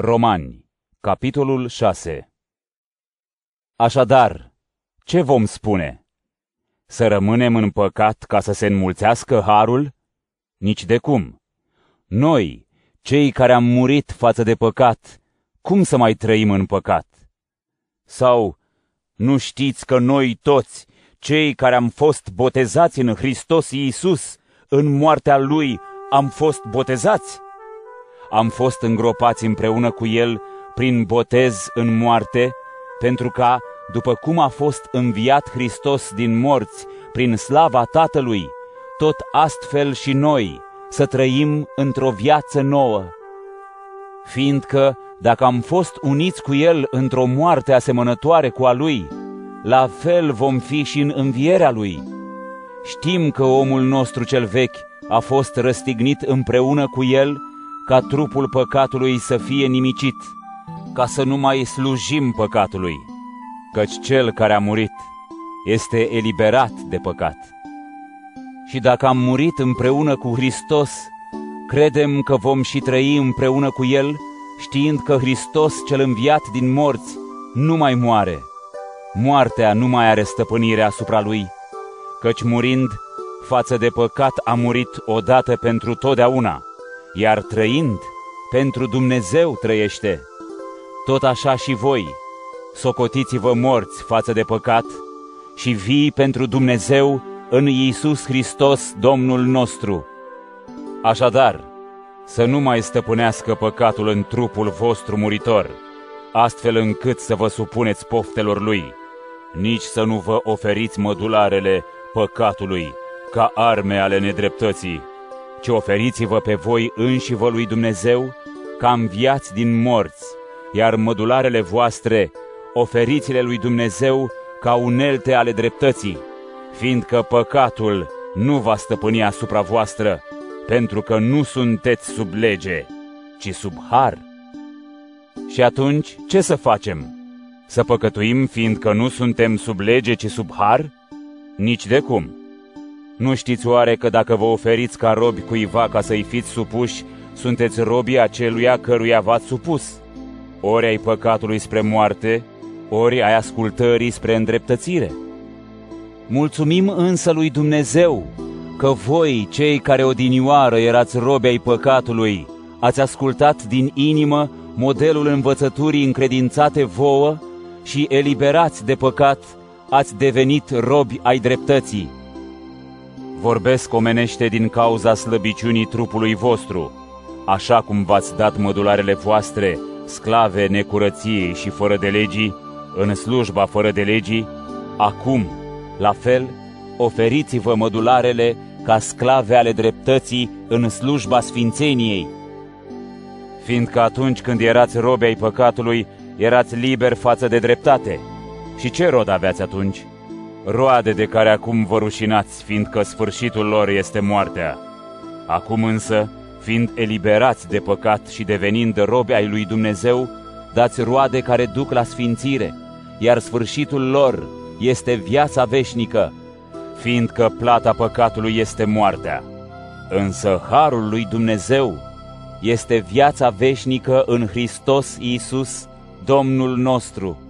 Romani, capitolul 6 Așadar, ce vom spune? Să rămânem în păcat ca să se înmulțească harul? Nici de cum. Noi, cei care am murit față de păcat, cum să mai trăim în păcat? Sau, nu știți că noi toți, cei care am fost botezați în Hristos Iisus, în moartea Lui, am fost botezați? Am fost îngropați împreună cu El prin botez în moarte, pentru ca, după cum a fost înviat Hristos din morți prin slava Tatălui, tot astfel și noi să trăim într-o viață nouă. Fiindcă, dacă am fost uniți cu El într-o moarte asemănătoare cu a Lui, la fel vom fi și în învierea Lui. Știm că omul nostru cel vechi a fost răstignit împreună cu El ca trupul păcatului să fie nimicit, ca să nu mai slujim păcatului, căci cel care a murit este eliberat de păcat. Și dacă am murit împreună cu Hristos, credem că vom și trăi împreună cu El, știind că Hristos cel înviat din morți nu mai moare. Moartea nu mai are stăpânire asupra Lui, căci murind, față de păcat a murit odată pentru totdeauna iar trăind, pentru Dumnezeu trăiește. Tot așa și voi, socotiți-vă morți față de păcat și vii pentru Dumnezeu în Iisus Hristos, Domnul nostru. Așadar, să nu mai stăpânească păcatul în trupul vostru muritor, astfel încât să vă supuneți poftelor lui, nici să nu vă oferiți mădularele păcatului ca arme ale nedreptății, ci oferiți-vă pe voi înși vă lui Dumnezeu ca înviați din morți, iar mădularele voastre oferiți-le lui Dumnezeu ca unelte ale dreptății, fiindcă păcatul nu va stăpâni asupra voastră, pentru că nu sunteți sub lege, ci sub har. Și atunci, ce să facem? Să păcătuim fiindcă nu suntem sub lege, ci sub har? Nici de cum. Nu știți oare că dacă vă oferiți ca robi cuiva ca să-i fiți supuși, sunteți robii aceluia căruia v-ați supus? Ori ai păcatului spre moarte, ori ai ascultării spre îndreptățire. Mulțumim însă lui Dumnezeu că voi, cei care odinioară erați robi ai păcatului, ați ascultat din inimă modelul învățăturii încredințate vouă și eliberați de păcat, ați devenit robi ai dreptății. Vorbesc omenește din cauza slăbiciunii trupului vostru, așa cum v-ați dat mădularele voastre, sclave necurăției și fără de legii, în slujba fără de legii, acum, la fel, oferiți-vă mădularele ca sclave ale dreptății în slujba sfințeniei. Fiindcă atunci când erați robe ai păcatului, erați liberi față de dreptate. Și ce rod aveați atunci? Roade de care acum vă rușinați, fiindcă sfârșitul lor este moartea. Acum însă, fiind eliberați de păcat și devenind robi ai lui Dumnezeu, dați roade care duc la sfințire, iar sfârșitul lor este viața veșnică, fiindcă plata păcatului este moartea. Însă harul lui Dumnezeu este viața veșnică în Hristos Iisus, Domnul nostru.